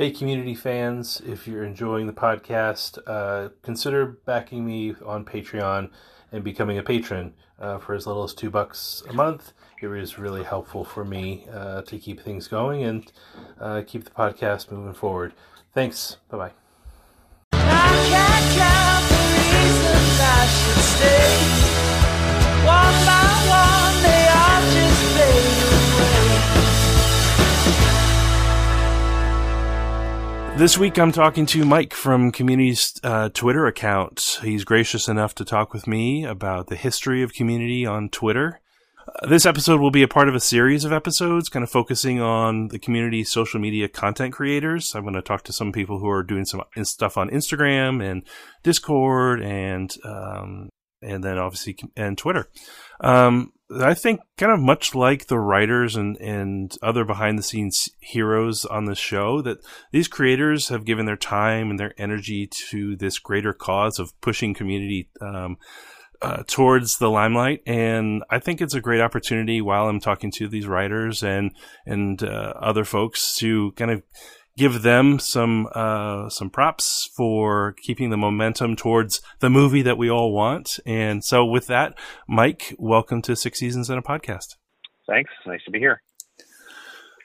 Hey, community fans, if you're enjoying the podcast, uh, consider backing me on Patreon and becoming a patron uh, for as little as two bucks a month. It is really helpful for me uh, to keep things going and uh, keep the podcast moving forward. Thanks. Bye bye. This week, I'm talking to Mike from Community's uh, Twitter account. He's gracious enough to talk with me about the history of Community on Twitter. Uh, this episode will be a part of a series of episodes, kind of focusing on the community social media content creators. I'm going to talk to some people who are doing some stuff on Instagram and Discord, and um, and then obviously and Twitter. Um, I think kind of much like the writers and, and other behind the scenes heroes on the show, that these creators have given their time and their energy to this greater cause of pushing community um, uh, towards the limelight. And I think it's a great opportunity while I'm talking to these writers and and uh, other folks to kind of give them some uh, some props for keeping the momentum towards the movie that we all want. And so, with that, Mike, welcome to Six Seasons and a Podcast. Thanks. Nice to be here.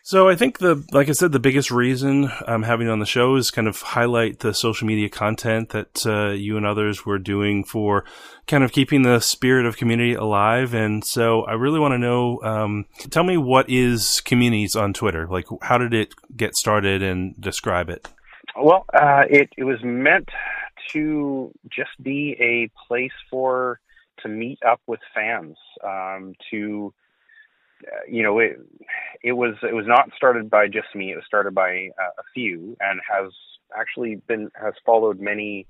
So I think the, like I said, the biggest reason I'm having on the show is kind of highlight the social media content that uh, you and others were doing for kind of keeping the spirit of community alive. And so I really want to know, um, tell me what is communities on Twitter? Like, how did it get started and describe it? Well, uh, it, it was meant to just be a place for, to meet up with fans, um, to, you know, it it was it was not started by just me. It was started by uh, a few, and has actually been has followed many,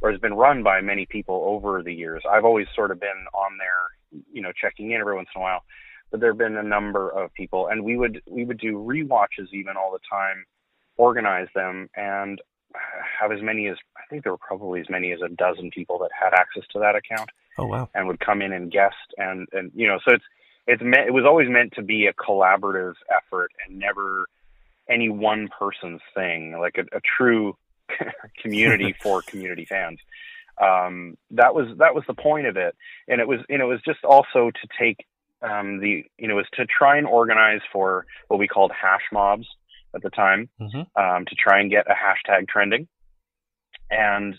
or has been run by many people over the years. I've always sort of been on there, you know, checking in every once in a while, but there have been a number of people, and we would we would do re-watches even all the time, organize them, and have as many as I think there were probably as many as a dozen people that had access to that account. Oh wow! And would come in and guest, and and you know, so it's it's meant it was always meant to be a collaborative effort and never any one person's thing like a, a true community for community fans. Um, that was that was the point of it. And it was and it was just also to take um, the you know was to try and organize for what we called hash mobs at the time mm-hmm. um, to try and get a hashtag trending. And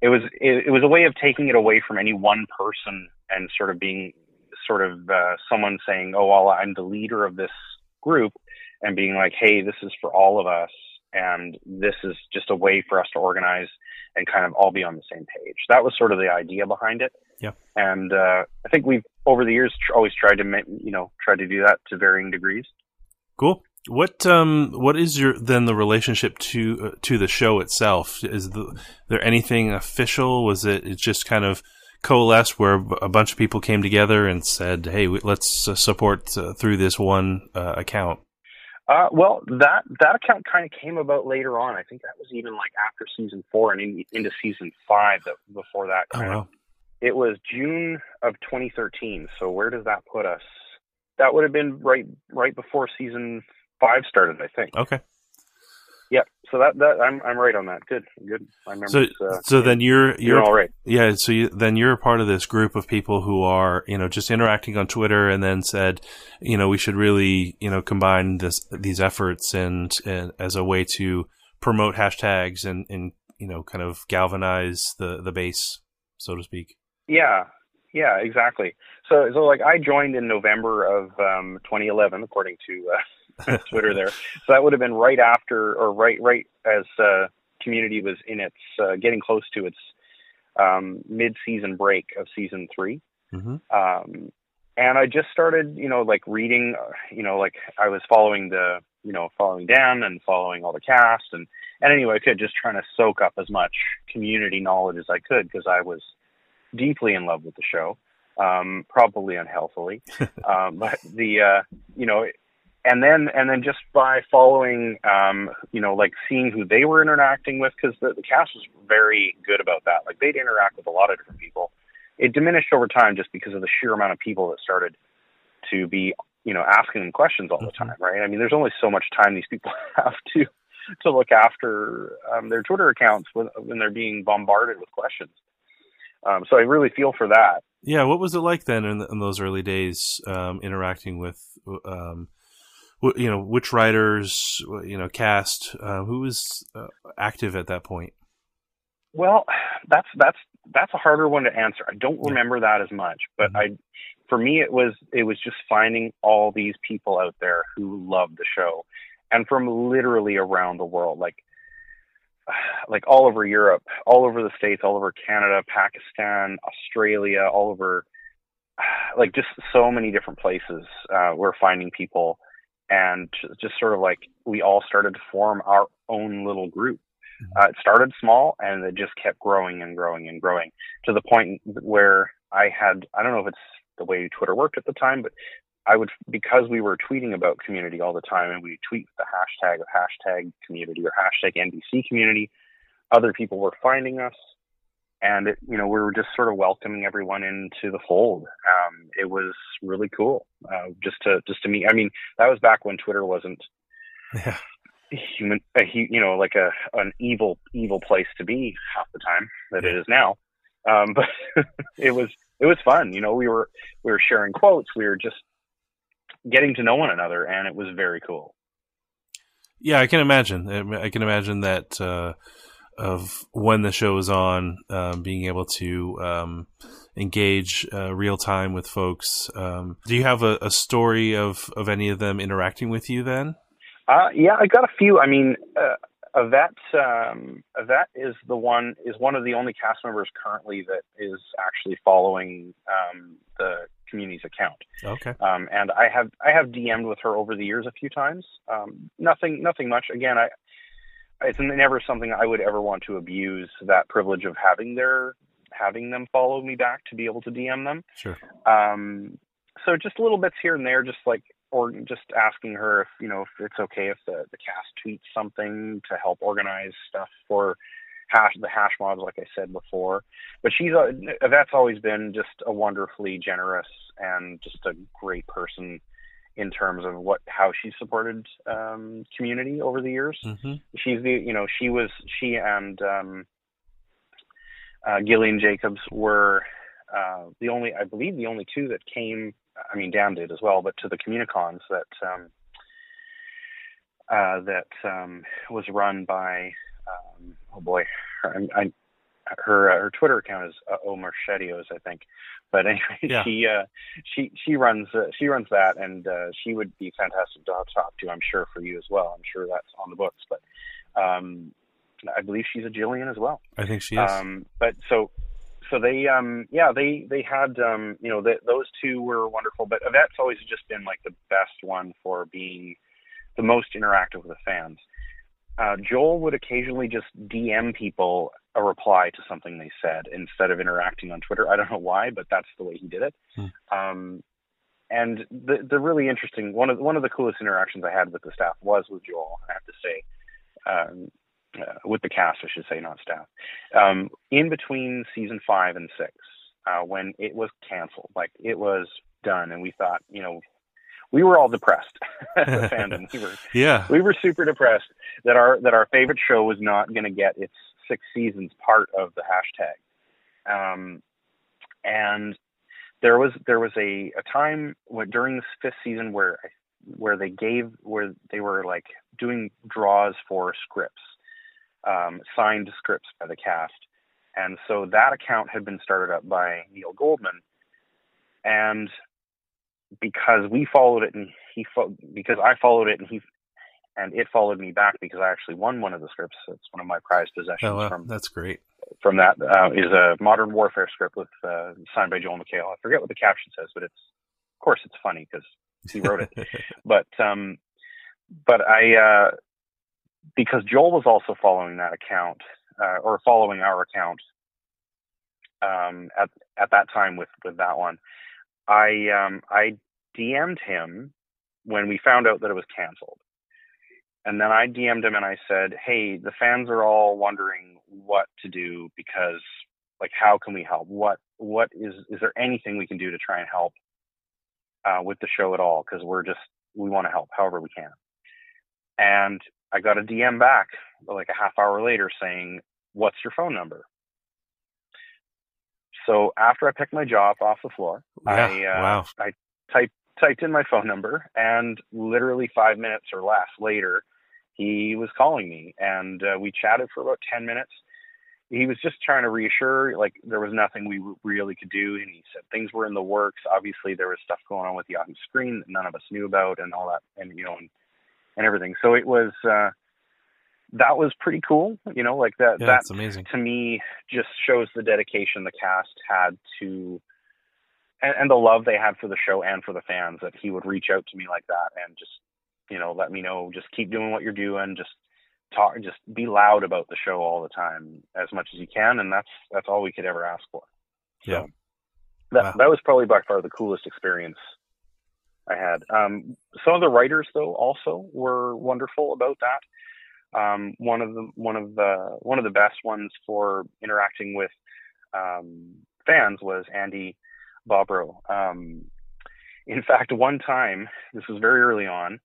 it was it, it was a way of taking it away from any one person and sort of being sort of uh, someone saying, "Oh, well, I'm the leader of this group," and being like, "Hey, this is for all of us, and this is just a way for us to organize and kind of all be on the same page." That was sort of the idea behind it. Yeah. And uh, I think we've over the years tr- always tried to, make, you know, try to do that to varying degrees. Cool. What um what is your then the relationship to uh, to the show itself? Is the, there anything official? Was it it's just kind of coalesced where a bunch of people came together and said, "Hey, let's uh, support uh, through this one uh, account"? Uh, well, that that account kind of came about later on. I think that was even like after season four and in, into season five. That before that, oh, wow. Of, it was June of 2013. So where does that put us? That would have been right right before season five started, I think. Okay. Yeah, so that that I'm I'm right on that. Good, good. I remember. So uh, so then you're you're all right. Yeah, so you, then you're a part of this group of people who are you know just interacting on Twitter, and then said, you know, we should really you know combine this these efforts and, and as a way to promote hashtags and and you know kind of galvanize the the base, so to speak. Yeah, yeah, exactly. So so like I joined in November of um, 2011, according to. Uh, Twitter there. So that would have been right after, or right right as uh, Community was in its uh, getting close to its um, mid-season break of season 3 mm-hmm. um, and I just started, you know, like reading, uh, you know, like I was following the, you know, following Dan and following all the cast, and and anyway, I could just trying to soak up as much community knowledge as I could because I was deeply in love with the show, um, probably unhealthily, um, but the, uh, you know, and then and then just by following um you know like seeing who they were interacting with because the, the cast was very good about that like they'd interact with a lot of different people it diminished over time just because of the sheer amount of people that started to be you know asking them questions all the mm-hmm. time right i mean there's only so much time these people have to to look after um, their Twitter accounts when, when they're being bombarded with questions. Um, so I really feel for that. Yeah, what was it like then in, in those early days, um, interacting with, um, you know, which writers, you know, cast, uh, who was uh, active at that point? Well, that's that's that's a harder one to answer. I don't remember that as much, but mm-hmm. I, for me, it was it was just finding all these people out there who loved the show, and from literally around the world, like like all over Europe, all over the States, all over Canada, Pakistan, Australia, all over, like just so many different places. Uh, we're finding people, and just sort of like we all started to form our own little group. Uh, it started small and it just kept growing and growing and growing to the point where I had, I don't know if it's the way Twitter worked at the time, but I would, because we were tweeting about community all the time and we tweet the hashtag of hashtag community or hashtag NBC community, other people were finding us and it, you know, we were just sort of welcoming everyone into the fold. Um, it was really cool, uh, just to, just to meet. I mean, that was back when Twitter wasn't, yeah human, a, you know, like a an evil evil place to be half the time that it is now. Um, but it was it was fun. You know, we were we were sharing quotes. We were just getting to know one another, and it was very cool. Yeah, I can imagine. I can imagine that uh, of when the show is on, um, being able to um, engage uh, real time with folks. Um, do you have a, a, story of of any of them interacting with you then? Uh, yeah, I got a few. I mean, uh, Yvette, um, Yvette is the one is one of the only cast members currently that is actually following um, the community's account. Okay. Um, and I have I have DM'd with her over the years a few times. Um, nothing nothing much. Again, I it's never something I would ever want to abuse that privilege of having their having them follow me back to be able to DM them. Sure. Um, so just little bits here and there, just like or just asking her if you know if it's okay if the the cast tweets something to help organize stuff for hash the hash mobs like I said before. But she's a, that's always been just a wonderfully generous and just a great person in terms of what how she supported um, community over the years. Mm-hmm. She's the you know she was she and um, uh, Gillian Jacobs were uh, the only I believe the only two that came I mean, Dan did as well, but to the Communicons that um, uh, that um, was run by um, oh boy, her, I, her uh, her Twitter account is uh, Shedios, I think. But anyway, yeah. she uh, she she runs uh, she runs that, and uh, she would be fantastic to talk to. I'm sure for you as well. I'm sure that's on the books, but um, I believe she's a Jillian as well. I think she is. Um, but so so they um yeah they they had um you know the, those two were wonderful but Yvette's always just been like the best one for being the most interactive with the fans uh, Joel would occasionally just DM people a reply to something they said instead of interacting on Twitter. I don't know why, but that's the way he did it. Hmm. Um, and the the really interesting one of one of the coolest interactions I had with the staff was with Joel. I have to say, um, uh, with the cast, I should say, not staff. Um, in between season five and six, uh, when it was canceled, like it was done, and we thought, you know, we were all depressed as a fandom. We were, yeah, we were super depressed that our that our favorite show was not going to get its six seasons part of the hashtag. Um, and there was there was a, a time when, during this fifth season where where they gave where they were like doing draws for scripts um, signed scripts by the cast. And so that account had been started up by Neil Goldman. And because we followed it and he fo- because I followed it and he and it followed me back because I actually won one of the scripts. It's one of my prized possessions. Oh, well, from that's great. From that uh, is a modern warfare script with uh, signed by Joel McHale. I forget what the caption says, but it's of course it's funny because he wrote it. but um, but I uh, because Joel was also following that account uh, or following our account um, at at that time with with that one. I um, I DM'd him when we found out that it was canceled, and then I DM'd him and I said, "Hey, the fans are all wondering what to do because like how can we help? What what is is there anything we can do to try and help uh, with the show at all? Because we're just we want to help however we can." And I got a DM back like a half hour later saying, "What's your phone number?" So after I picked my jaw up off the floor, Yeah, I uh, wow. I typed typed in my phone number, and literally five minutes or less later, he was calling me, and uh, we chatted for about ten minutes. He was just trying to reassure, like there was nothing we really could do, and he said things were in the works. Obviously, there was stuff going on with the Yahoo Screen that none of us knew about, and all that, and you know, and, and everything. So it was uh, that was pretty cool, you know, like that. Yeah, that it's amazing. to me just shows the dedication the cast had to and, and the love they had for the show and for the fans that he would reach out to me like that and just you know let me know just keep doing what you're doing just talk just be loud about the show all the time as much as you can and that's that's all we could ever ask for so Yeah. that Wow. that was probably by far the coolest experience I had. Um, some of the writers, though, also were wonderful about that. Um, one of the one of the one of the best ones for interacting with um, fans was Andy Bobrow. Um, in fact, one time, this was very early on,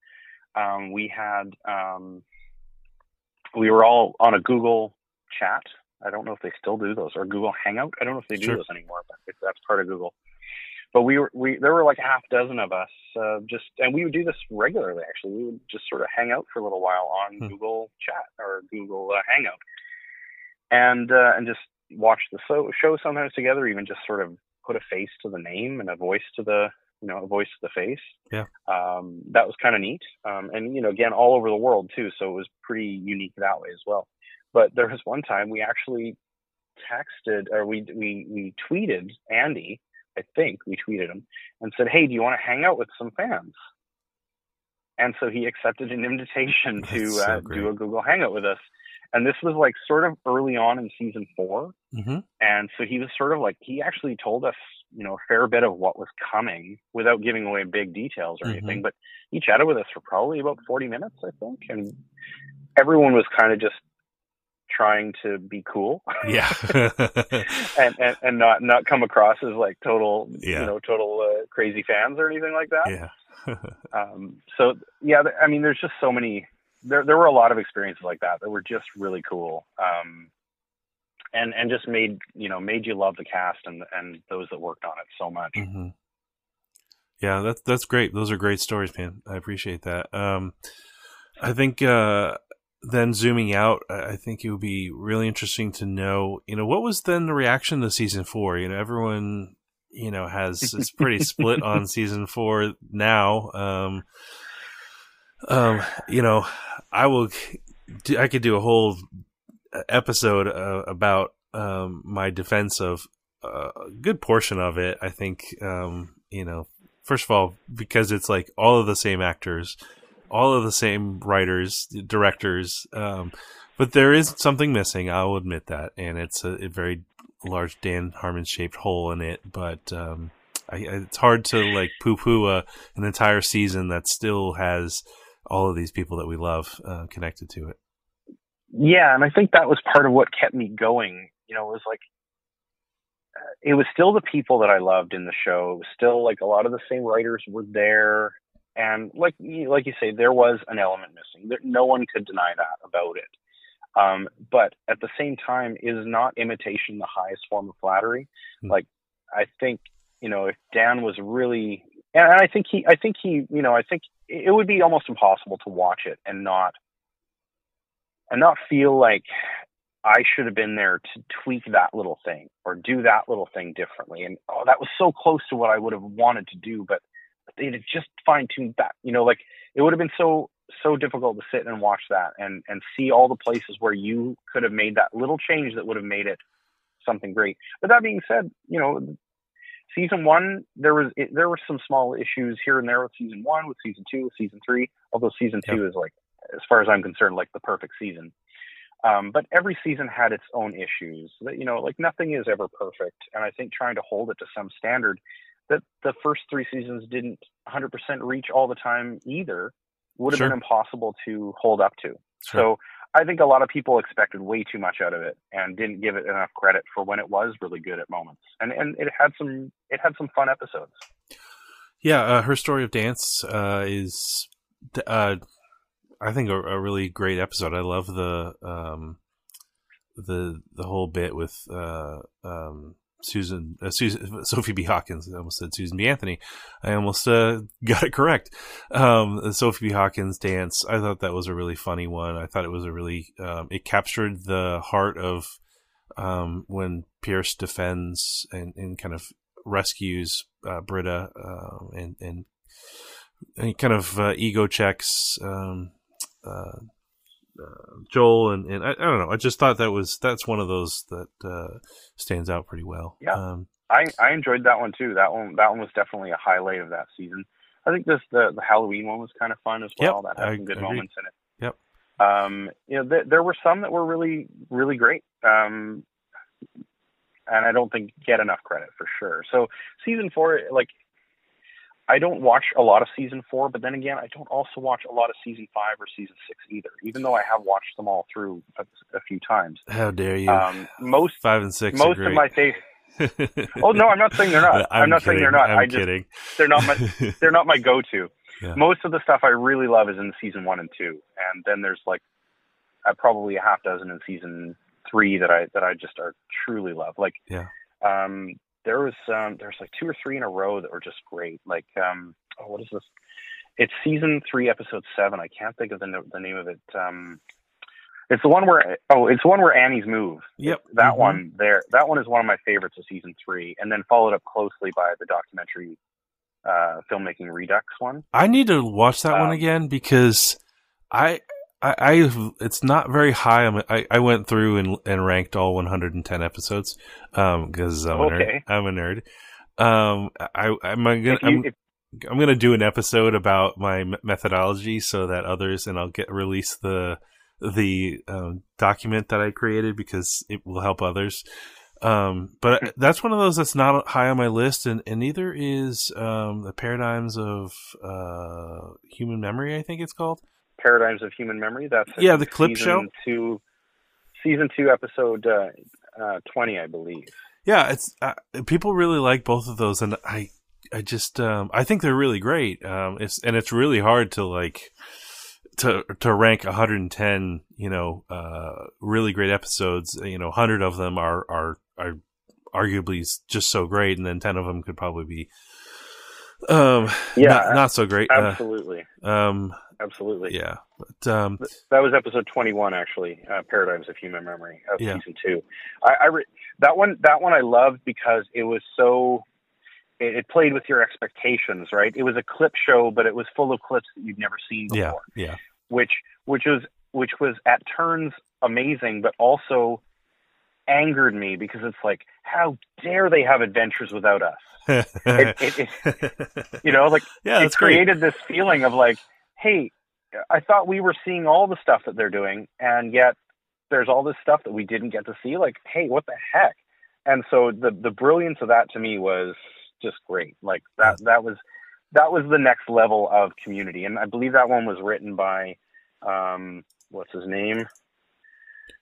um, we had um, we were all on a Google chat. I don't know if they still do those or Google Hangout. I don't know if they do those anymore, but if that's part of Google. But we were we there were like a half dozen of us uh, just and we would do this regularly. Actually, we would just sort of hang out for a little while on Hmm. Google Chat or Google uh, Hangout, and uh, and just watch the so- show sometimes together. Even just sort of put a face to the name and a voice to the you know a voice to the face. Yeah. Um, that was kind of neat. Um, and you know again all over the world too, so it was pretty unique that way as well. But there was one time we actually texted or we we we tweeted Andy. I think we tweeted him and said, "Hey, do you want to hang out with some fans?" And so he accepted an invitation to so uh, do a Google Hangout with us. And this was like sort of early on in season four. hmm And so he was sort of like, he actually told us, you know, a fair bit of what was coming without giving away big details or Mhm. anything. But he chatted with us for probably about 40 minutes, I think. And everyone was kind of just trying to be cool Yeah. and, and, and not, not come across as like total, Yeah. you know, total uh, crazy fans or anything like that. yeah. Um, so yeah, I mean, there's just so many. There, there were a lot of experiences like that that were just really cool, um, and and just made you know made you love the cast and and those that worked on it so much. hmm Yeah, that's that's great. Those are great stories, man. I appreciate that. Um, I think uh, then zooming out, I I think it would be really interesting to know, you know, what was then the reaction to season four? You know, everyone, you know, has it's pretty split on season four now. Um, um, you know, I will, I could do a whole episode uh, about um, my defense of uh, a good portion of it. I think, um, you know, first of all, because it's like all of the same actors, all of the same writers, directors, um, but there is something missing. I'll admit that, and it's a, a very large Dan Harmon shaped hole in it. But um, I, it's hard to like poo poo a, an entire season that still has all of these people that we love uh, connected to it. Yeah, and I think that was part of what kept me going. You know, it was like it was still the people that I loved in the show. It was still like a lot of the same writers were there, and like you- like you say, there was an element missing. There, no one could deny that about it. Um, but at the same time, is not imitation the highest form of flattery? Hmm. Like, I think you know, if Dan was really, and I think he, I think he, you know, I think it would be almost impossible to watch it and not and not feel like I should have been there to tweak that little thing or do that little thing differently. And oh, that was so close to what I would have wanted to do, but they just fine tuned that. You know, like it would have been so so difficult to sit and watch that and and see all the places where you could have made that little change that would have made it something great. But that being said, you know, season one there was it, there were some small issues here and there with season one, with season two, with season three. Although season two is like, as far as I'm concerned, like the perfect season. Um, but every season had its own issues. That you know, like nothing is ever perfect, and I think trying to hold it to some standard that the first three seasons didn't 100% reach all the time either would have Sure. been impossible to hold up to. Sure. So I think a lot of people expected way too much out of it and didn't give it enough credit for when it was really good at moments. And and it had some it had some fun episodes. Yeah, uh, Herstory of Dance uh, is uh, I think a, a, really great episode. I love the um, the the whole bit with uh, um, Susan, uh, Susan, Sophie B. Hawkins. I almost said Susan B. Anthony. I almost uh, got it correct. Um, the Sophie B. Hawkins dance. I thought that was a really funny one. I thought it was a really. Um, it captured the heart of um, when Pierce defends and, and kind of rescues uh, Britta uh, and, and, and kind of uh, ego checks um, uh, uh, Joel and, and I, I, don't know. I just thought that was that's one of those that uh, stands out pretty well. Yeah, um, I I enjoyed that one too. That one that one was definitely a highlight of that season. I think this the the Halloween one was kind of fun as well. Yep, that had I, some good moments in it. Yep. Um, you know, th- there were some that were really really great. Um, and I don't think get enough credit for sure. So season four, like I don't watch a lot of season four, but then again, I don't also watch a lot of season five or season six either, even though I have watched them all through a, a few times. How dare you? Um, most five and six. Most of my favorite. oh no, I'm not saying they're not. I'm, I'm not kidding. saying they're not. I'm I just kidding. they're not my they're not my go-to. Yeah. Most of the stuff I really love is in season one and two, and then there's like uh, probably a half dozen in season three that I that I just are truly love. Like Yeah. um, there was um, there's like two or three in a row that were just great. Like um, oh, what is this? It's season three, episode seven. I can't think of the the name of it. Um, it's the one where oh, it's the one where Annie's move. Yep. That Mhm. one there. That one is one of my favorites of season three, and then followed up closely by the documentary uh, filmmaking Redux one. I need to watch that one Um, again because I, I, I, it's not very high. I, I went through and, and ranked all 110 episodes, um, because I'm a nerd. I'm a nerd. Um, I, I'm gonna, If you- I'm, if- I'm gonna do an episode about my methodology so that others, and I'll get release the, the, um, document that I created because it will help others. Um, but that's one of those that's not high on my list, and, and neither is um, the paradigms of uh, human memory. I think it's called. Paradigms of Human Memory. That's Yeah, the clip show. Two, season two, episode uh, uh, twenty, I believe. Yeah, it's uh, people really like both of those, and I I just um, I think they're really great. Um, it's and it's really hard to like to to rank 110. You know, uh, really great episodes. You know, 100 of them are are are arguably just so great, and then 10 of them could probably be um Yeah, not, not so great. Uh, Absolutely, um, absolutely. yeah, but um, That was episode twenty-one, actually. Uh, Paradigms of Human Memory of Yeah. season two. I, I re- that one that one I loved because it was so. It, it played with your expectations, right? It was a clip show, but it was full of clips that you'd never seen before. yeah, yeah. which which was which was at turns amazing, but also angered me because it's like, how dare they have adventures without us? it- You know, like yeah, it that's great. created this feeling of like, hey, I thought we were seeing all the stuff that they're doing, and yet there's all this stuff that we didn't get to see. Like, hey, what the heck? And so the the brilliance of that to me was just great. Like that that was that was the next level of community, and I believe that one was written by um, what's his name?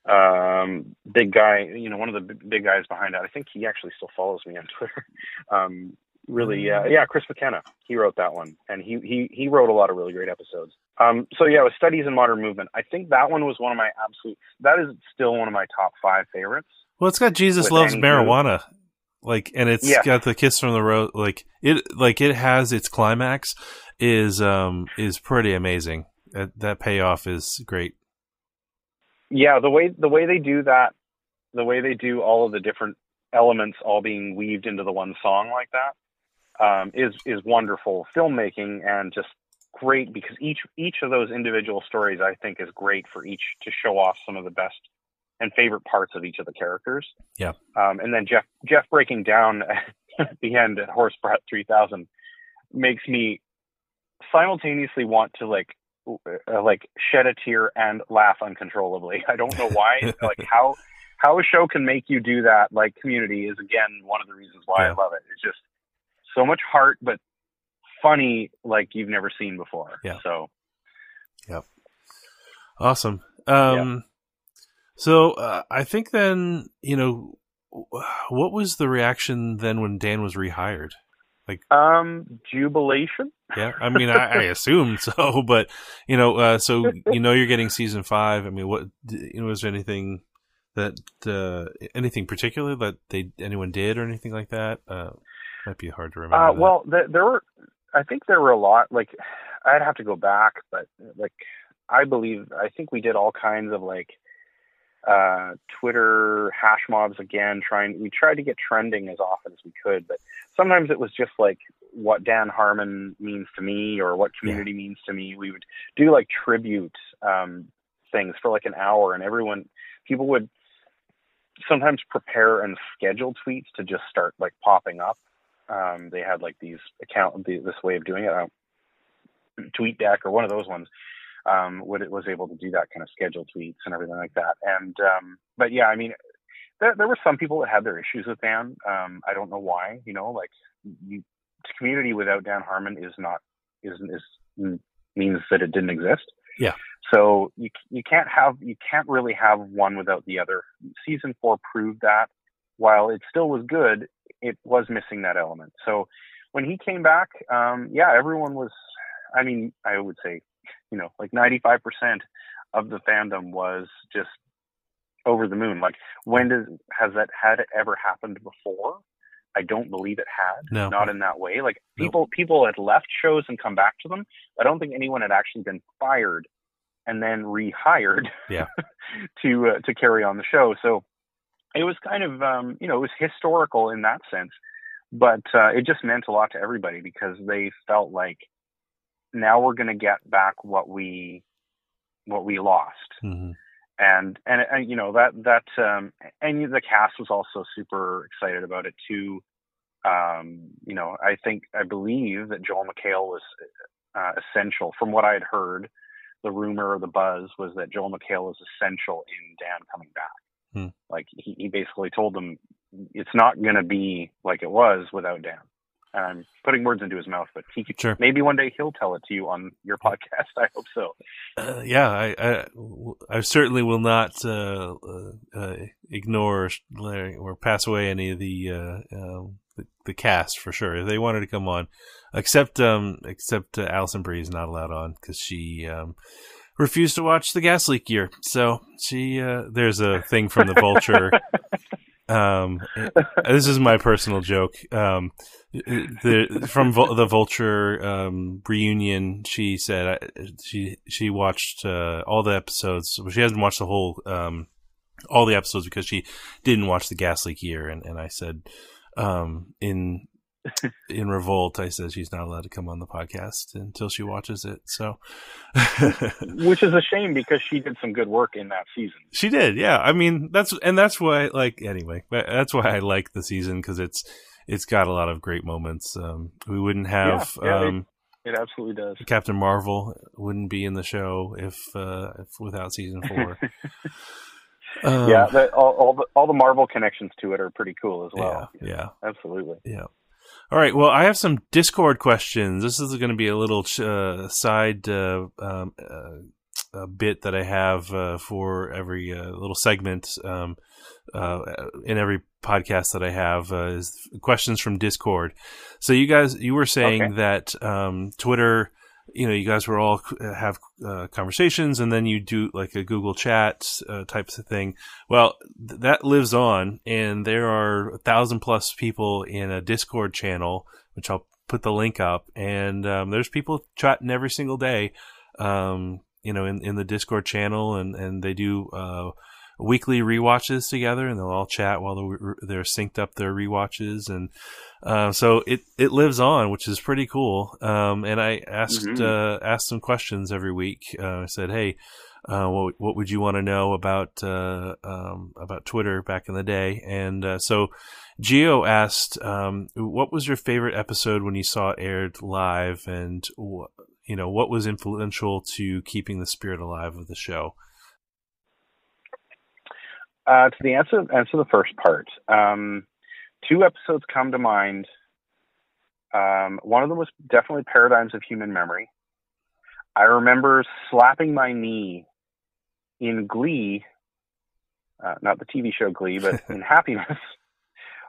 Um, big guy, you know, one of the big guys behind that. I think he actually still follows me on Twitter. Um, really, uh, yeah, Chris McKenna. He wrote that one, and he he he wrote a lot of really great episodes. Um, so yeah, with studies in modern movement, I think that one was one of my absolute. That is still one of my top five favorites. Well, it's got Jesus loves marijuana, like, and it's Yeah. got the kiss from the road. Like it, like it has its climax is um is pretty amazing. That, that payoff is great. Yeah, the way the way they do that, the way they do all of the different elements all being weaved into the one song like that, um, is is wonderful filmmaking and just great because each each of those individual stories I think is great for each to show off some of the best and favorite parts of each of the characters. Yeah. Um, and then Jeff Jeff breaking down at the end at Horse Brat three thousand makes me simultaneously want to like uh, like shed a tear and laugh uncontrollably. I don't know why. like how how a show can make you do that. Like Community is again one of the reasons why Yeah. I love it. It's just so much heart, but funny like you've never seen before. Yeah. So Yeah. Awesome. Um, so uh, I think then you know what was the reaction then when Dan was rehired? Like um, jubilation. Yeah. I mean, I, I assume so, but you know, uh, so you know, you're getting season five. I mean, what you know, was there anything that uh, anything particular that they anyone did or anything like that? Uh, might be hard to remember. Uh, well, there were, I think there were a lot. Like, I'd have to go back, but like, I believe, I think we did all kinds of like uh, Twitter hash mobs again. Trying, we tried to get trending as often as we could, but sometimes it was just like what Dan Harmon means to me or what community yeah. means to me. We would do like tribute um, things for like an hour, and everyone, people would sometimes prepare and schedule tweets to just start like popping up. Um, they had like these account this way of doing it. Uh, TweetDeck or one of those ones um, would, it was able to do that kind of schedule tweets and everything like that. And um, but yeah, I mean, there, there were some people that had their issues with Dan. Um, I don't know why. You know, like you, community without Dan Harmon is not is is means that it didn't exist. Yeah. So you you can't have you can't really have one without the other. Season four proved that. While it still was good, it was missing that element. So when he came back, um, yeah, everyone was. I mean, I would say, you know, like ninety five percent of the fandom was just over the moon. Like, when does has that had it ever happened before? I don't believe it had. No. Not in that way. Like people people had left shows and come back to them. I don't think anyone had actually been fired and then rehired yeah. to uh, to carry on the show. So it was kind of um, you know it was historical in that sense, but uh, it just meant a lot to everybody because they felt like now we're going to get back what we what we lost. Mm-hmm. And, and and you know that that um, and the cast was also super excited about it too. Um, you know, I think I believe that Joel McHale was uh, essential from what I had heard the rumor or the buzz was that Joel McHale was essential in Dan coming back. Hmm. Like he, he basically told them it's not going to be like it was without Dan. And I'm putting words into his mouth, but he could, sure. maybe one day he'll tell it to you on your podcast. I hope so. Uh, yeah, I, I, I, certainly will not uh, uh, ignore or pass away any of the, uh, um, the, the cast for sure. If they wanted to come on, except um, except uh, Alison Brie is not allowed on because she um, refused to watch the gas leak year. So she uh, there's a thing from the Vulture. Um, this is my personal joke. Um, the from the Vulture um, reunion, she said she she watched uh, all the episodes. She hasn't watched the whole um, all the episodes because she didn't watch the gas leak year. And, and I said um, in in revolt, I said she's not allowed to come on the podcast until she watches it. So, which is a shame because she did some good work in that season. She did, yeah. I mean, that's and that's why, like, anyway, that's why I like the season because it's it's got a lot of great moments. Um, we wouldn't have. Yeah, yeah, um, it, it, absolutely does. Captain Marvel wouldn't be in the show if, uh, if without season four. um, yeah, the, all, all, the all the Marvel connections to it are pretty cool as well. Yeah, yeah. absolutely. Yeah. All right. Well, I have some Discord questions. This is going to be a little uh, side uh, um, uh, bit that I have uh, for every uh, little segment um, uh, in every podcast that I have is questions from Discord. So you guys, you were saying okay. that um, Twitter you know, you guys were all uh, have uh, conversations, and then you do like a Google Chat uh, types of thing. Well, th- that lives on, and there are a thousand plus people in a Discord channel, which I'll put the link up. And um, there's people chatting every single day, um, you know, in, in the Discord channel, and and they do uh, weekly re-watches together, and they'll all chat while they're, they're synced up their re-watches, and uh, so it it lives on, which is pretty cool. Um, and I asked mm-hmm. uh, asked some questions every week. Uh, I said, "Hey, uh, what what would you want to know about uh, um, about Twitter back in the day?" And uh, so Geo asked, um, "What was your favorite episode when you saw it aired live?" And you know, what was influential to keeping the spirit alive of the show? Uh, to the answer answer the first part, um, two episodes come to mind. Um, one of them was definitely Paradigms of Human Memory. I remember slapping my knee in Glee, uh, not the TV show Glee, but in Happiness,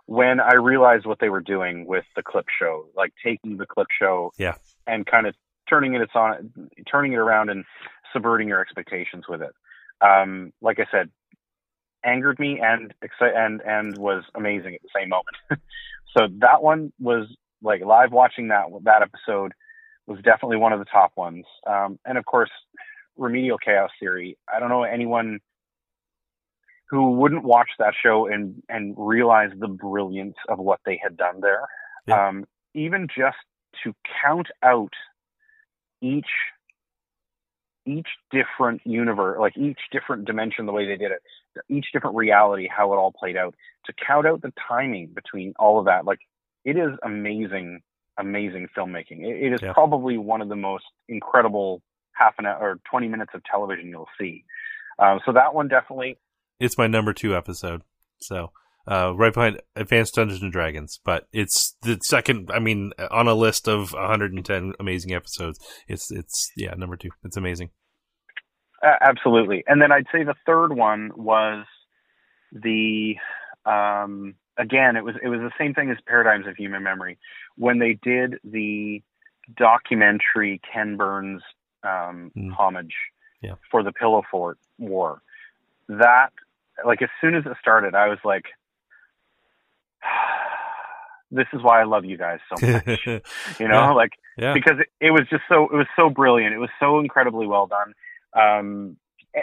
when I realized what they were doing with the clip show, like taking the clip show yeah. and kind of turning it it's on turning it around and subverting your expectations with it. Um, like I said, angered me and and and was amazing at the same moment. so that one was like live watching that that episode was definitely one of the top ones. Um, and of course, Remedial Chaos Theory. I don't know anyone who wouldn't watch that show and and realize the brilliance of what they had done there. Yeah. Um, even just to count out each each different universe, like each different dimension, the way they did it, each different reality, how it all played out, to count out the timing between all of that, like it is amazing, amazing filmmaking. it, it is yeah. probably one of the most incredible half an hour or 20 minutes of television you'll see. Um, so that one definitely. It's my number two episode. So, uh, right behind Advanced Dungeons and Dragons, but it's the second. I mean, on a list of 110 amazing episodes, it's it's yeah number two. It's amazing. Uh, absolutely, and then I'd say the third one was the um, again it was it was the same thing as Paradigms of Human Memory when they did the documentary Ken Burns um, mm. homage yeah. for the Pillow Fort War. That, like, as soon as it started, I was like, this is why I love you guys so much. you know, yeah. like, yeah. because it, it, was just so, it was so brilliant. It was so incredibly well done. Um,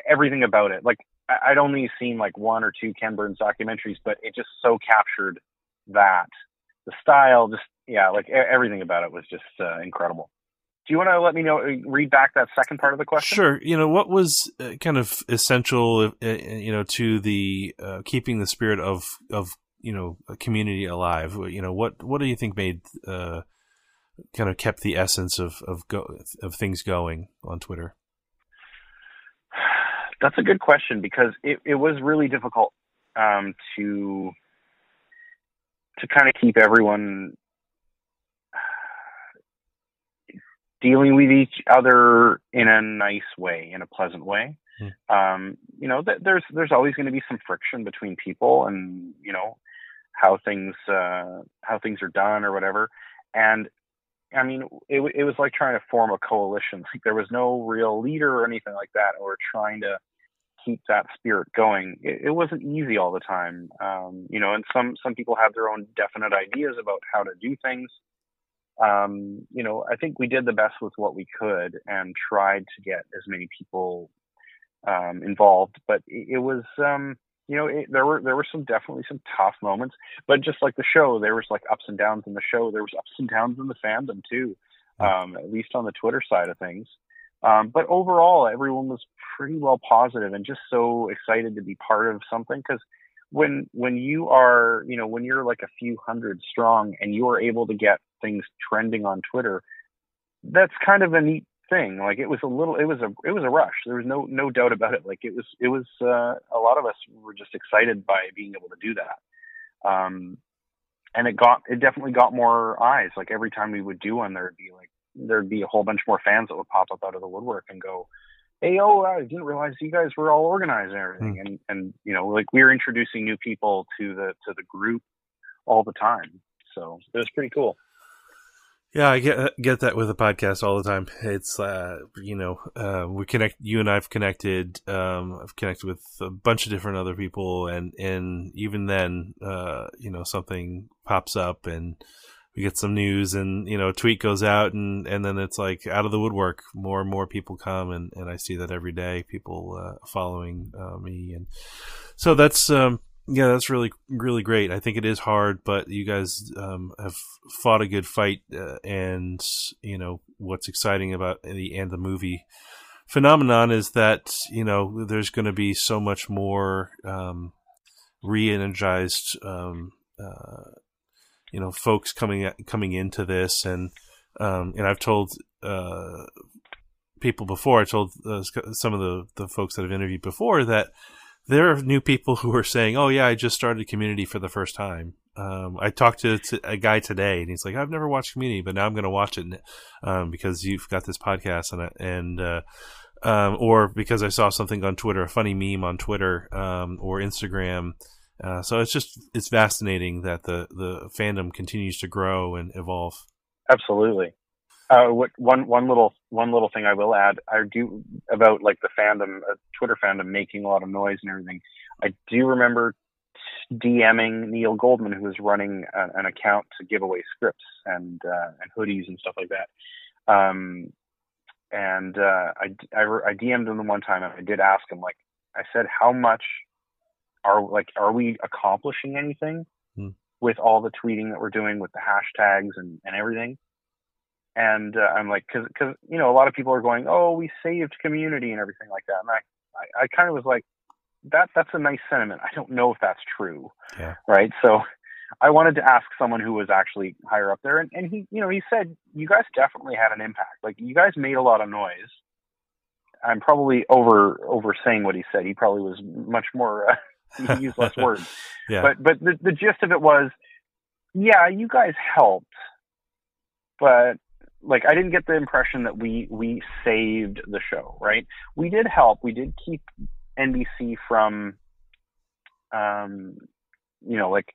everything about it. Like, I'd only seen like one or two Ken Burns documentaries, but it just so captured that. The style, just yeah, like everything about it was just uh, incredible. Do you want to let me know read back that second part of the question? Sure. You know what was uh, kind of essential uh, uh, you know to the uh, keeping the spirit of of you know a community alive? You know what what do you think made uh, kind of kept the essence of of go, of things going on twitter that's a good question because it, it was really difficult um, to to kind of keep everyone dealing with each other in a nice way, in a pleasant way. Mm. Um, you know, th- there's there's always going to be some friction between people, and you know how things uh, how things are done or whatever. And I mean, it, it was like trying to form a coalition. Like there was no real leader or anything like that, or trying to keep that spirit going. It, it wasn't easy all the time, um, you know. And some some people have their own definite ideas about how to do things um, you know, I think we did the best with what we could and tried to get as many people um, involved. But it, it was, um, you know, it, there were there were some definitely some tough moments. But just like the show, there was like ups and downs in the show. There was ups and downs in the fandom too, um, at least on the Twitter side of things. Um, but overall, everyone was pretty well positive and just so excited to be part of something because when when you are you know when you're like a few hundred strong and you are able to get things trending on Twitter, that's kind of a neat thing. Like it was a little, it was a, it was a rush. There was no, no doubt about it. Like it was, it was, uh, a lot of us were just excited by being able to do that. Um, and it got, it definitely got more eyes. Like every time we would do one, there'd be like, there'd be a whole bunch more fans that would pop up out of the woodwork and go, Hey, oh, I didn't realize you guys were all organized and everything. Mm. And, and, you know, like we are introducing new people to the, to the group all the time. So it was pretty cool. Yeah, I get get that with the podcast all the time. It's uh, you know, uh, we connect. You and I've connected. Um, I've connected with a bunch of different other people, and and even then, uh, you know, something pops up, and we get some news, and you know, a tweet goes out, and and then it's like out of the woodwork, more and more people come, and and I see that every day, people uh, following uh, me, and so that's um, yeah, that's really really great. I think it is hard, but you guys um, have fought a good fight, uh, and you know what's exciting about the and the movie phenomenon is that you know there's going to be so much more um, re-energized, um, uh, you know, folks coming coming into this, and um, and I've told uh, people before. I told uh, some of the the folks that I've interviewed before that there are new people who are saying, "Oh yeah, I just started Community for the first time." Um, I talked to, to, a guy today, and he's like, "I've never watched Community, but now I'm going to watch it um, because you've got this podcast and and uh, um, or because I saw something on Twitter, a funny meme on Twitter um, or Instagram." Uh, so it's just it's fascinating that the the fandom continues to grow and evolve. Absolutely. Uh, what one one little one little thing I will add, I do about like the fandom, uh, Twitter fandom making a lot of noise and everything. I do remember DMing Neil Goldman, who was running a, an account to give away scripts and uh, and hoodies and stuff like that. Um, and uh, I, I I DM'd him one time, and I did ask him, like I said, how much are like are we accomplishing anything hmm. with all the tweeting that we're doing with the hashtags and and everything? And uh, I'm like, because because you know a lot of people are going, oh, we saved community and everything like that, and I I, I kind of was like, that that's a nice sentiment. I don't know if that's true. Yeah. Right. So I wanted to ask someone who was actually higher up there, and, and he, you know, he said you guys definitely had an impact. Like you guys made a lot of noise. I'm probably over over saying what he said. He probably was much more. Uh, he used less words. yeah. But but the the gist of it was, yeah, you guys helped, but like I didn't get the impression that we we saved the show. Right? We did help. We did keep NBC from, um, you know, like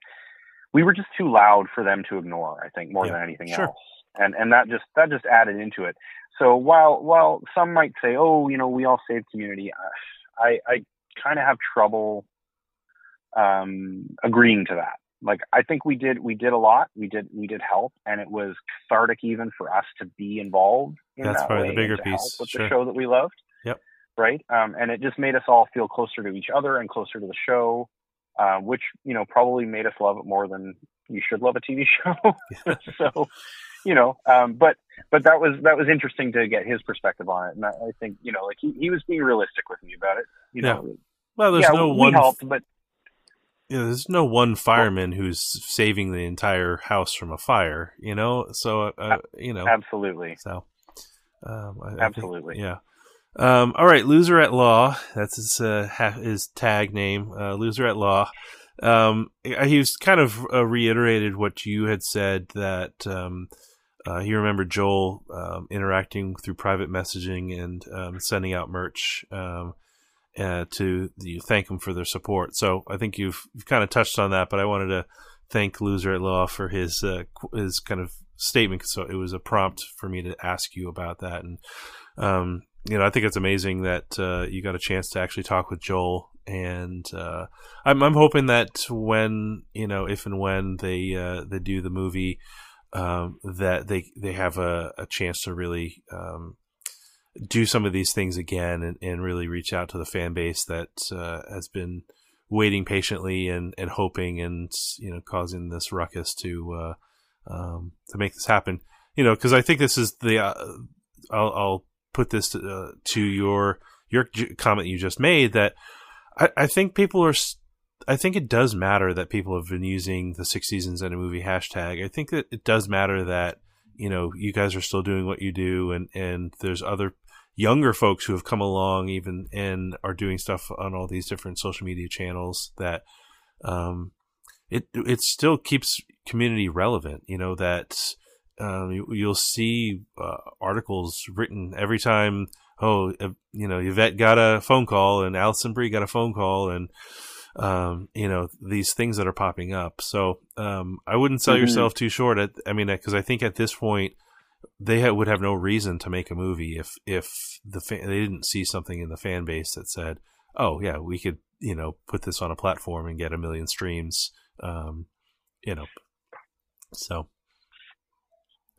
we were just too loud for them to ignore. I think more yeah, than anything sure. else, and and that just that just added into it. So while while some might say, oh, you know, we all saved community, I I kind of have trouble um, agreeing to that. Like I think we did we did a lot. We did we did help, and it was cathartic even for us to be involved. In That's that probably the bigger piece. with sure. the show that we loved. Yep. Right. Um, and it just made us all feel closer to each other and closer to the show uh, which you know probably made us love it more than you should love a TV show. so, you know, um, but but that was that was interesting to get his perspective on it, and I, I think you know, like he, he was being realistic with me about it. You know, well, there's yeah, no we one helped, but yeah, there's no one fireman who's saving the entire house from a fire. You know, so uh, you know, absolutely. So, um, I, absolutely, I think, yeah. Um, all right, loser at law. That's his uh, his tag name. Uh, loser at law. Um, he was kind of uh, reiterated what you had said that um, uh, he remembered Joel um, interacting through private messaging and um, sending out merch um, uh, to you thank them for their support. So I think you've, you've kind of touched on that, but I wanted to thank Loser at Law for his uh, his kind of statement. So it was a prompt for me to ask you about that and um, you know, I think it's amazing that uh, you got a chance to actually talk with Joel, and uh, I'm I'm hoping that when you know, if and when they uh, they do the movie, um, that they they have a, a chance to really um, do some of these things again and, and really reach out to the fan base that uh, has been waiting patiently and, and hoping and you know causing this ruckus to uh, um, to make this happen. You know, because I think this is the uh, I'll, I'll put this to, uh, to your your comment you just made that I, I think people are. I think it does matter that people have been using the six seasons in a movie hashtag. I think that it does matter that you know you guys are still doing what you do, and and there's other younger folks who have come along even and are doing stuff on all these different social media channels that um it it still keeps community relevant. You know that um, you, will see uh, articles written every time. Oh, you know, Yvette got a phone call, and Alison Brie got a phone call, and um, you know these things that are popping up. So um, I wouldn't sell mm-hmm. yourself too short. At, I mean, because I think at this point they ha- would have no reason to make a movie if if the they didn't see something in the fan base that said, "Oh yeah, we could you know put this on a platform and get a million streams." Um, you know, so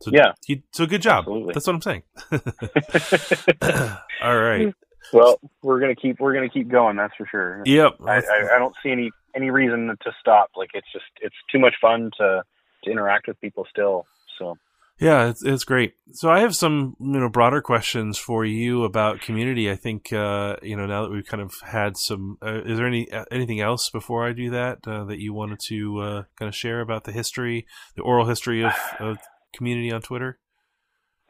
so, yeah. so good job. Absolutely. That's what I'm saying. All right. Well, we're gonna keep we're gonna keep going. That's for sure. Yep. I, I, I don't see any any reason to stop. Like it's just it's too much fun to to interact with people still. So. Yeah, it's it's great. So I have some you know broader questions for you about community. I think uh, you know now that we've kind of had some. Uh, is there any uh, anything else before I do that uh, that you wanted to uh, kind of share about the history, the oral history of, of community on Twitter?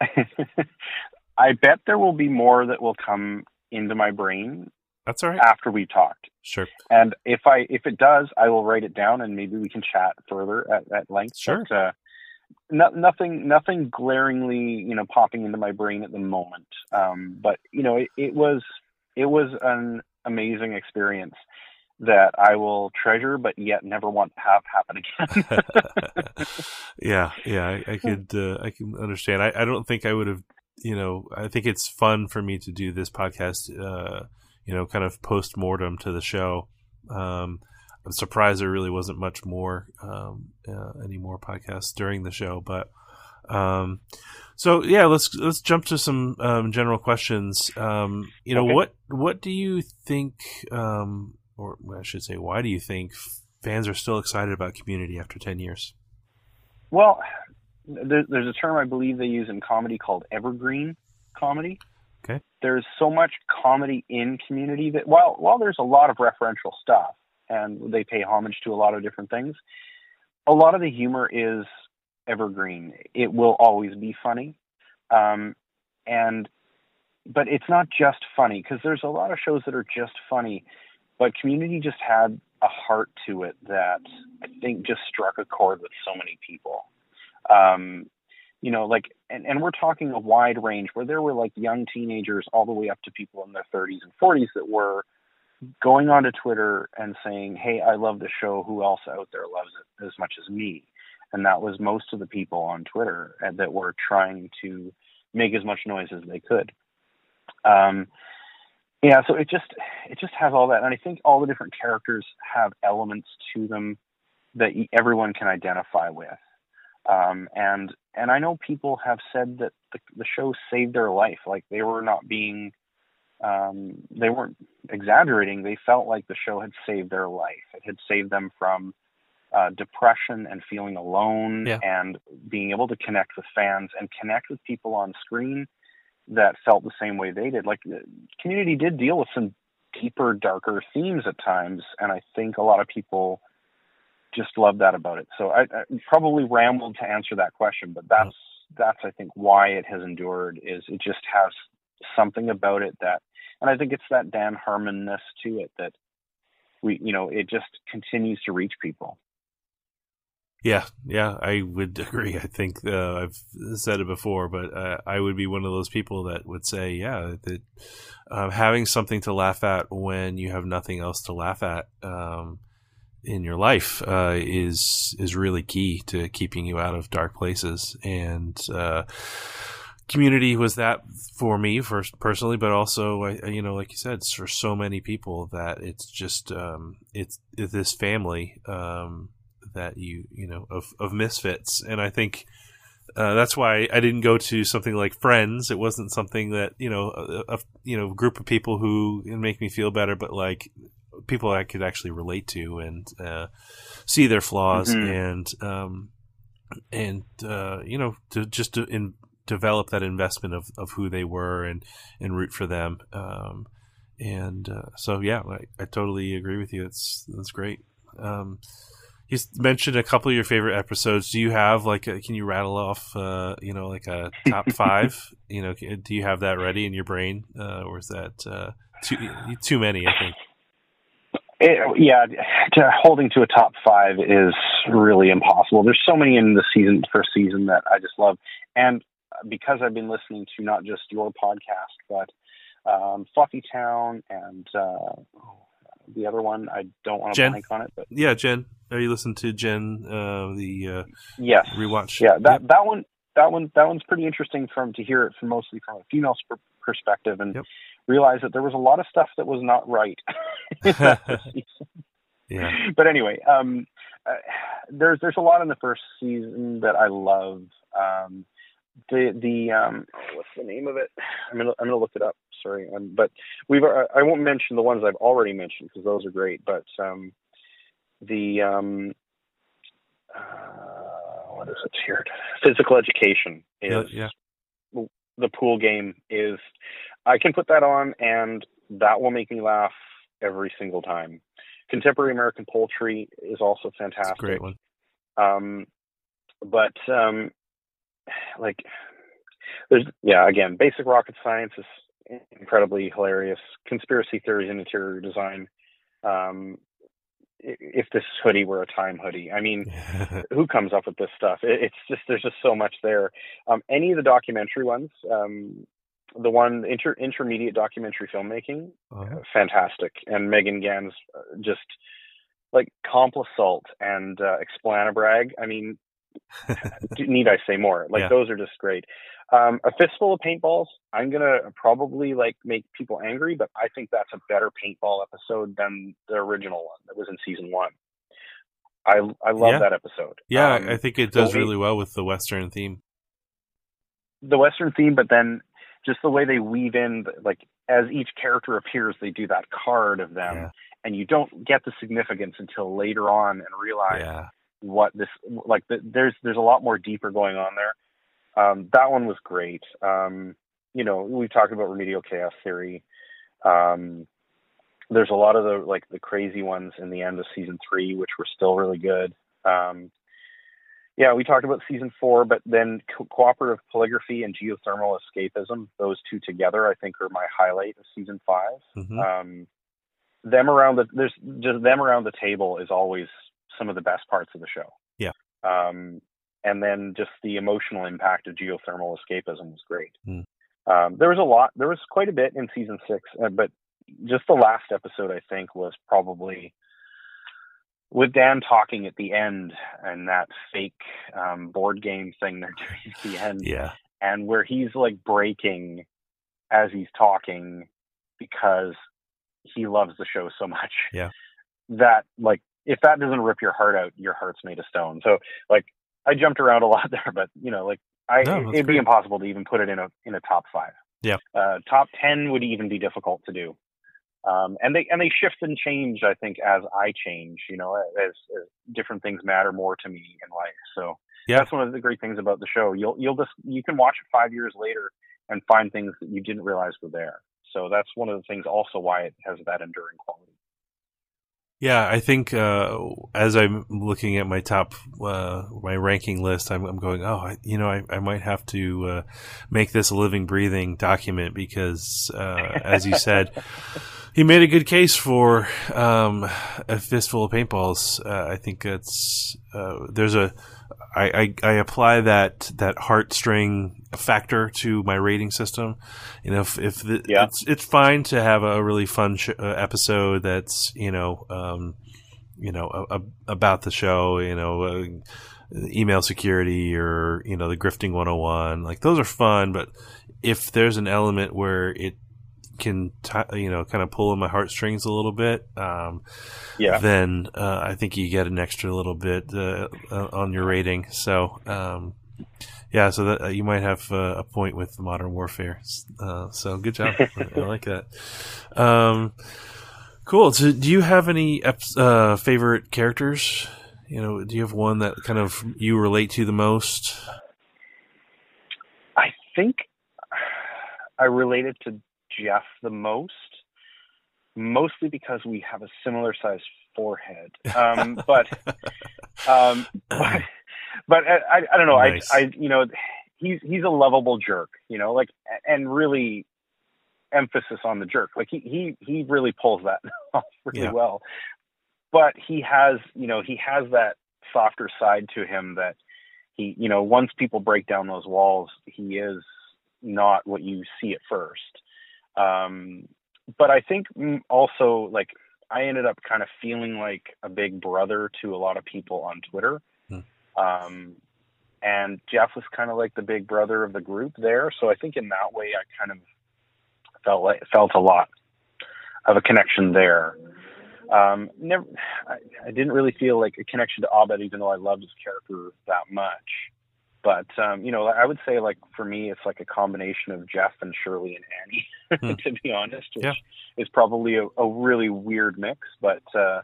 I bet there will be more that will come into my brain. That's all right. After we talked. Sure. And if I if it does, I will write it down and maybe we can chat further at, at length. Sure. But, uh, no, nothing nothing glaringly you know popping into my brain at the moment. Um, but you know it, it was it was an amazing experience. that I will treasure, but yet never want to have happen again. yeah, yeah, I, I could, uh, I can understand. I, I don't think I would have, you know, I think it's fun for me to do this podcast, uh, you know, kind of post mortem to the show. Um, I'm surprised there really wasn't much more, um, uh, any more podcasts during the show, but, um, so yeah, let's let's jump to some um, general questions. Um, you know, okay. what what do you think um, or I should say, why do you think fans are still excited about Community after ten years? Well, there, there's a term I believe they use in comedy called evergreen comedy. Okay. There's so much comedy in Community that while while there's a lot of referential stuff and they pay homage to a lot of different things, a lot of the humor is evergreen. It will always be funny. Um, and but it's not just funny because there's a lot of shows that are just funny but Community just had a heart to it that I think just struck a chord with so many people. Um, you know, like, and, and we're talking a wide range where there were like young teenagers all the way up to people in their 30s and 40s that were going onto Twitter and saying, Hey, I love the show. Who else out there loves it as much as me? And that was most of the people on Twitter that were trying to make as much noise as they could. Um, yeah so it just it just has all that and i think all the different characters have elements to them that everyone can identify with um, and and i know people have said that the, the show saved their life like they were not being um, they weren't exaggerating they felt like the show had saved their life it had saved them from uh, depression and feeling alone yeah. and being able to connect with fans and connect with people on screen that felt the same way they did. Like the Community did deal with some deeper, darker themes at times, and I think a lot of people just love that about it. So I, I probably rambled to answer that question, but that's that's I think why it has endured is it just has something about it that, and I think it's that Dan Harmonness to it that we you know it just continues to reach people. Yeah, yeah, I would agree. I think uh, I've said it before, but uh, I would be one of those people that would say, yeah, that uh, having something to laugh at when you have nothing else to laugh at um, in your life uh, is is really key to keeping you out of dark places. And uh, community was that for me first personally, but also, you know, like you said, for so many people that it's just um, it's, it's this family. Um, that you you know of of misfits, and I think uh, that's why I didn't go to something like Friends. It wasn't something that you know a, a you know group of people who make me feel better, but like people I could actually relate to and uh, see their flaws mm-hmm. and um, and uh, you know to just to in, develop that investment of, of who they were and and root for them. Um, and uh, so yeah, I, I, totally agree with you. It's that's great. Um, you mentioned a couple of your favorite episodes. Do you have like a, can you rattle off uh, you know like a top five? you know, do you have that ready in your brain, uh, or is that uh, too too many? I think. It, yeah, to, holding to a top five is really impossible. There's so many in the season first season that I just love, and because I've been listening to not just your podcast but um, Fluffy Town and uh, the other one. I don't want to blank on it, but yeah, Jen. Are you listening to Jen? Uh, the uh, yes rewatch. Yeah, that yep. that one that one that one's pretty interesting from to hear it from mostly from a female sp- perspective and yep. Realize that there was a lot of stuff that was not right. yeah. But anyway, um, uh, there's there's a lot in the first season that I love. Um, the the um, oh, what's the name of it? I'm gonna I'm gonna look it up sorry. Um, but we've uh, I won't mention the ones I've already mentioned because those are great. But um, the um, uh, what is it here? Physical education is yeah, yeah. The pool game is. I can put that on and that will make me laugh every single time. Contemporary American Poultry is also fantastic. great one. Um, but um, like there's yeah again basic rocket science is incredibly hilarious. Conspiracy theories and interior design. Um, if this hoodie were a time hoodie, I mean, who comes up with this stuff? It's just there's just so much there. Um, any of the documentary ones, um, the one inter, intermediate documentary filmmaking, Uh-huh. fantastic, and Megan Ganz uh, just like Complisult and uh, Explanabrag. I mean, need I say more? Like Yeah. those are just great. Um, a fistful of paintballs. I'm gonna probably like make people angry, but I think that's a better paintball episode than the original one that was in season one. I I love Yeah. that episode. yeah, Um, I think it does really well with the Western theme. the Western theme, but then just the way they weave in, like as each character appears, they do that card of them, Yeah. and you don't get the significance until later on and realize Yeah. What this like. The, there's there's a lot more deeper going on there. Um, that one was great. Um, you know, we've talked about remedial chaos theory. Um, there's a lot of the like the crazy ones in the end of season three, which were still really good. Um, yeah, we talked about season four, but then co- cooperative polygraphy and geothermal escapism, those two together, I think, are my highlight of season 5 hmm Um, them around the there's just them around the table is always some of the best parts of the show. Yeah. Um, and then just the emotional impact of geothermal escapism was great. Hmm. Um, there was a lot. There was quite a bit in season six, uh, but just the last episode, I think, was probably with Dan talking at the end and that fake um, board game thing they're doing at the end, Yeah. and where he's like breaking as he's talking because he loves the show so much. Yeah. That like if that doesn't rip your heart out, your heart's made of stone. So like I jumped around a lot there, but you know, like I No, it'd be impossible to even put it in a in a top five. Yeah. Uh, top ten would even be difficult to do. Um, and they and they shift and change, I think, as I change. You know, as, as different things matter more to me in life. So Yeah. that's one of the great things about the show. You'll you'll just you can watch it five years later and find things that you didn't realize were there. So that's one of the things also why it has that enduring quality. Yeah, I think uh, as I'm looking at my top, uh, my ranking list, I'm, I'm going, oh, I, you know, I, I might have to uh, make this a living, breathing document because, uh, as you said, he made a good case for um, a fistful of paintballs. Uh, I think it's uh, there's a I, I, I apply that that heartstring factor to my rating system. You know, if, if the, Yeah. it's it's fine to have a really fun sh- uh, episode that's you know um, you know a, a, about the show. You know. Uh, email security or you know the grifting 101 like those are fun but if there's an element where it can t- you know kind of pull on my heartstrings a little bit um, Yeah. then uh, I think you get an extra little bit uh, uh, on your rating. So, um, yeah, so that uh, you might have uh, a point with Modern Warfare. Uh, so, good job. I like that. Um, cool. So, do you have any uh, favorite characters? You know, do you have one that kind of you relate to the most? I think I related to Jeff the most, mostly because we have a similar sized forehead. Um, but, um, but, but I, I, I don't know. Nice. I, I, you know, he's he's a lovable jerk. You know, like and really emphasis on the jerk. Like he he he really pulls that off really Yeah. well. But he has, you know, he has that softer side to him that he, you know, once people break down those walls, he is not what you see at first. Um, but I think mm, also like I ended up kind of feeling like a big brother to a lot of people on Twitter. Hmm. Um, and Jeff was kind of like the big brother of the group there. So I think in that way, I kind of felt like felt a lot of a connection there. Um, never, I, I didn't really feel like a connection to Abed, even though I loved his character that much. But um, you know, I would say like for me, it's like a combination of Jeff and Shirley and Hmm. Annie, to be honest, which Yeah. is probably a, a really weird mix. But uh,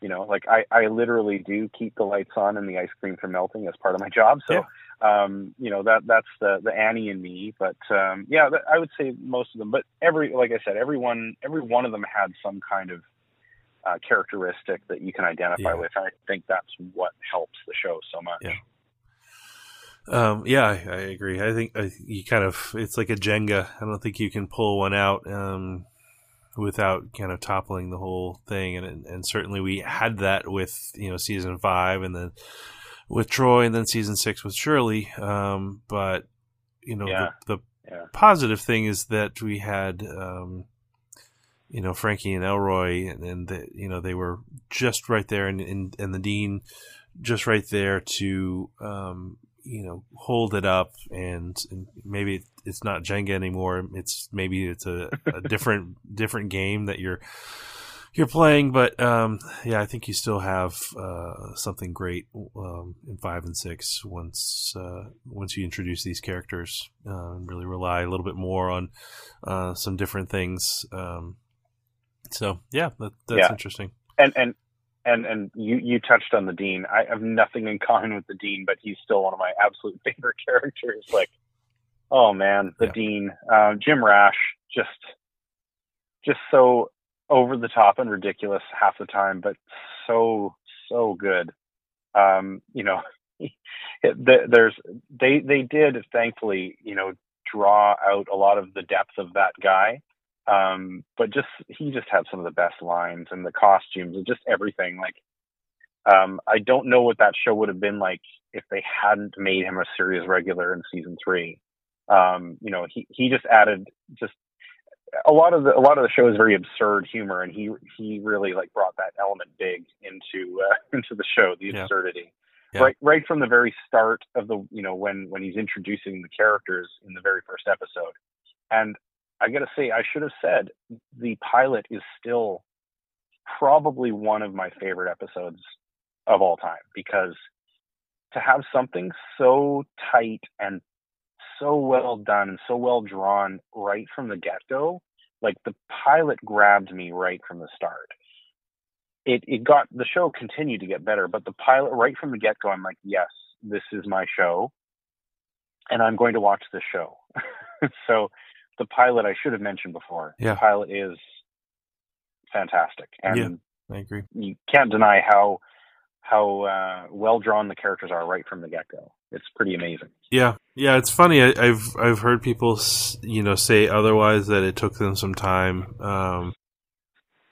you know, like I, I literally do keep the lights on and the ice cream from melting as part of my job. So, um, you know, that that's the the Annie and me. But um, yeah, I would say most of them. But every, like I said, everyone, every one of them had some kind of uh, characteristic that you can identify Yeah. with. I think that's what helps the show so much. Yeah. Um, yeah, I, I agree. I think I, you kind of it's like a Jenga. I don't think you can pull one out um, without kind of toppling the whole thing. And and certainly we had that with you know season five, and then with Troy, and then season six with Shirley. Um, but you know Yeah. the, the yeah. positive thing is that we had, um, you know, Frankie and Elroy, and, and the, you know they were just right there, and, and and the dean just right there to um, you know hold it up, and, and maybe it's not Jenga anymore. It's maybe it's a, a different different game that you're you're playing, but um, yeah, I think you still have uh, something great um, in five and six once uh, once you introduce these characters uh, and really rely a little bit more on uh, some different things. Um, so yeah, that, that's Yeah. interesting. and and and and you you touched on the dean. I have nothing in common with the dean, but he's still one of my absolute favorite characters. Like, oh man, the Yeah. dean, um, Jim Rash, just just so over the top and ridiculous half the time, but so so good. Um, you know, there's they they did thankfully you know draw out a lot of the depth of that guy um but just he just had some of the best lines and the costumes and just everything like um i don't know what that show would have been like if they hadn't made him a series regular in season three um you know he he just added just a lot of the a lot of the show is very absurd humor and he he really like brought that element big into uh, into the show the Yeah. absurdity Yeah. right right from the very start of the you know when when he's introducing the characters in the very first episode and i gotta say i should have said the pilot is still probably one of my favorite episodes of all time because to have something so tight and so well done and so well drawn right from the get-go like the pilot grabbed me right from the start. It it got the show continued to get better but the pilot right from the get-go i'm like yes this is my show and i'm going to watch this show. So the pilot i should have mentioned before Yeah. the pilot is fantastic and Yeah. I agree. you can't deny how how uh, well drawn the characters are right from the get go. It's pretty amazing. Yeah, yeah, it's funny. I, I've I've heard people, you know, say otherwise that it took them some time. Um,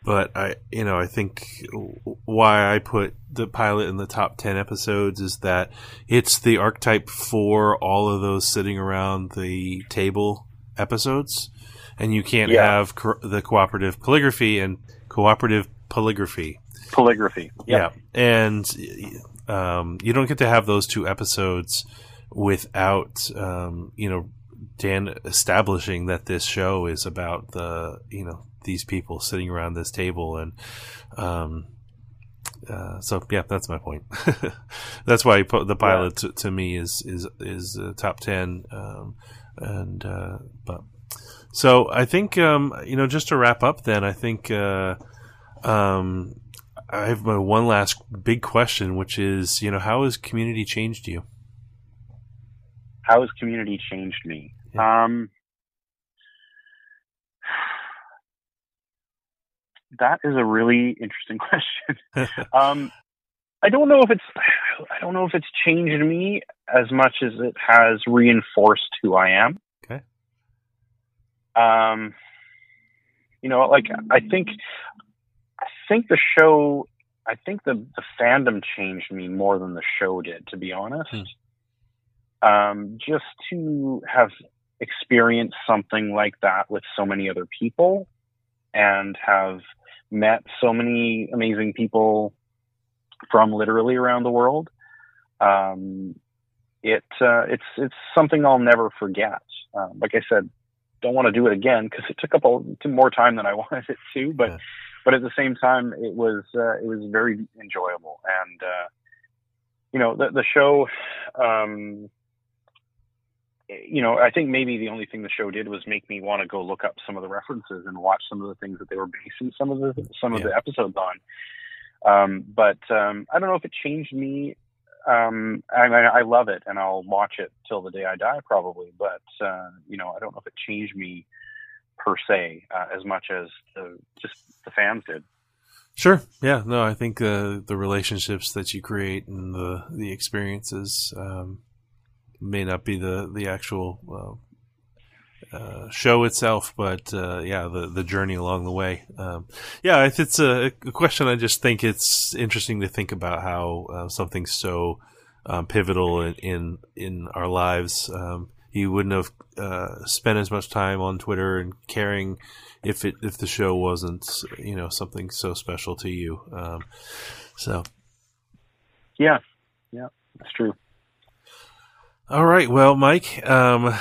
but I, you know, I think why I put the pilot in the top ten episodes is that it's the archetype for all of those sitting around the table episodes, and you can't Yeah. have co- the cooperative polygraphy and cooperative polygraphy. Polygraphy. Yeah, and um, you don't get to have those two episodes without um, you know Dan establishing that this show is about the you know these people sitting around this table and um, uh, so yeah, that's my point. that's why the pilot to, to me is is is uh, top ten, um, and uh, but so I think um, you know just to wrap up, then I think uh, um, I have my one last big question, which is you know how has community changed you? How has community changed me? Um, that is a really interesting question. um, I don't know if it's I don't know if it's changed me as much as it has reinforced who I am. Okay. Um, you know, like I think I think the show I think the the fandom changed me more than the show did, to be honest. Um, just to have experienced something like that with so many other people and have met so many amazing people from literally around the world. Um, it uh, it's it's something I'll never forget. Um, like I said, don't want to do it again because it took up a, more time than I wanted it to. But Yeah. but at the same time, it was uh, it was very enjoyable, and uh, you know the the show. Um, you know, I think maybe the only thing the show did was make me want to go look up some of the references and watch some of the things that they were basing some of the some of the episodes on. Um, but um, I don't know if it changed me. Um, I, mean, I love it, and I'll watch it till the day I die, probably. But uh, you know, I don't know if it changed me per se uh, as much as the, just the fans did. Sure. Yeah. No, I think uh, the relationships that you create and the the experiences um, may not be the the actual uh, uh, show itself, but uh, yeah, the the journey along the way. Um, yeah, it's a, a question, I just think it's interesting to think about how uh, something so um, pivotal in, in in our lives. Um, you wouldn't have uh, spent as much time on Twitter and caring if it if the show wasn't you know something so special to you. Um, so, yeah, yeah, that's true. All right, well, Mike, um,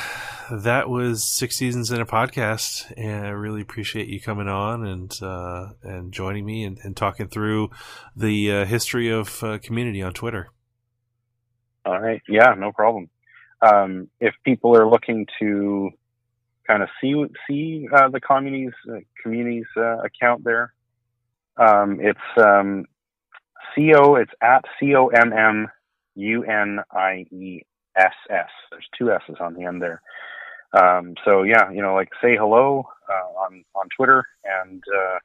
that was six seasons in a podcast, and I really appreciate you coming on and uh, and joining me and, and, talking through the uh, history of uh, community on Twitter. All right, yeah, no problem. Um, if people are looking to kind of see see uh, the communities uh, communities uh, account there, um, it's um, co. It's at c o m m u n i e s s. There's two s's on the end there. Um, so yeah, you know, like say hello uh, on on Twitter, and uh,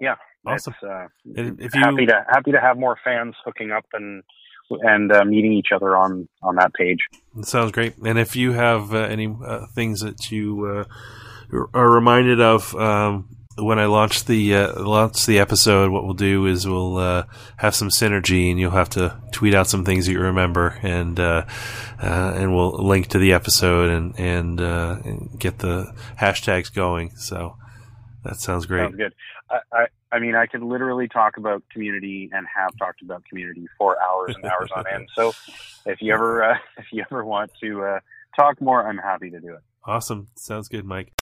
yeah, awesome. Uh, if you, happy to happy to have more fans hooking up and and uh, meeting each other on on that page. sounds great. And if you have uh, any uh, things that you are reminded of. Um, when I launch the uh, launch the episode, what we'll do is we'll uh, have some synergy, and you'll have to tweet out some things that you remember, and uh, uh and we'll link to the episode and and, uh, and, get the hashtags going. So that sounds great. Sounds good. I, I, I mean, I could literally talk about community and have talked about community for hours and hours on end. So if you ever uh, if you ever want to talk more, I'm happy to do it. Awesome. Sounds good, Mike.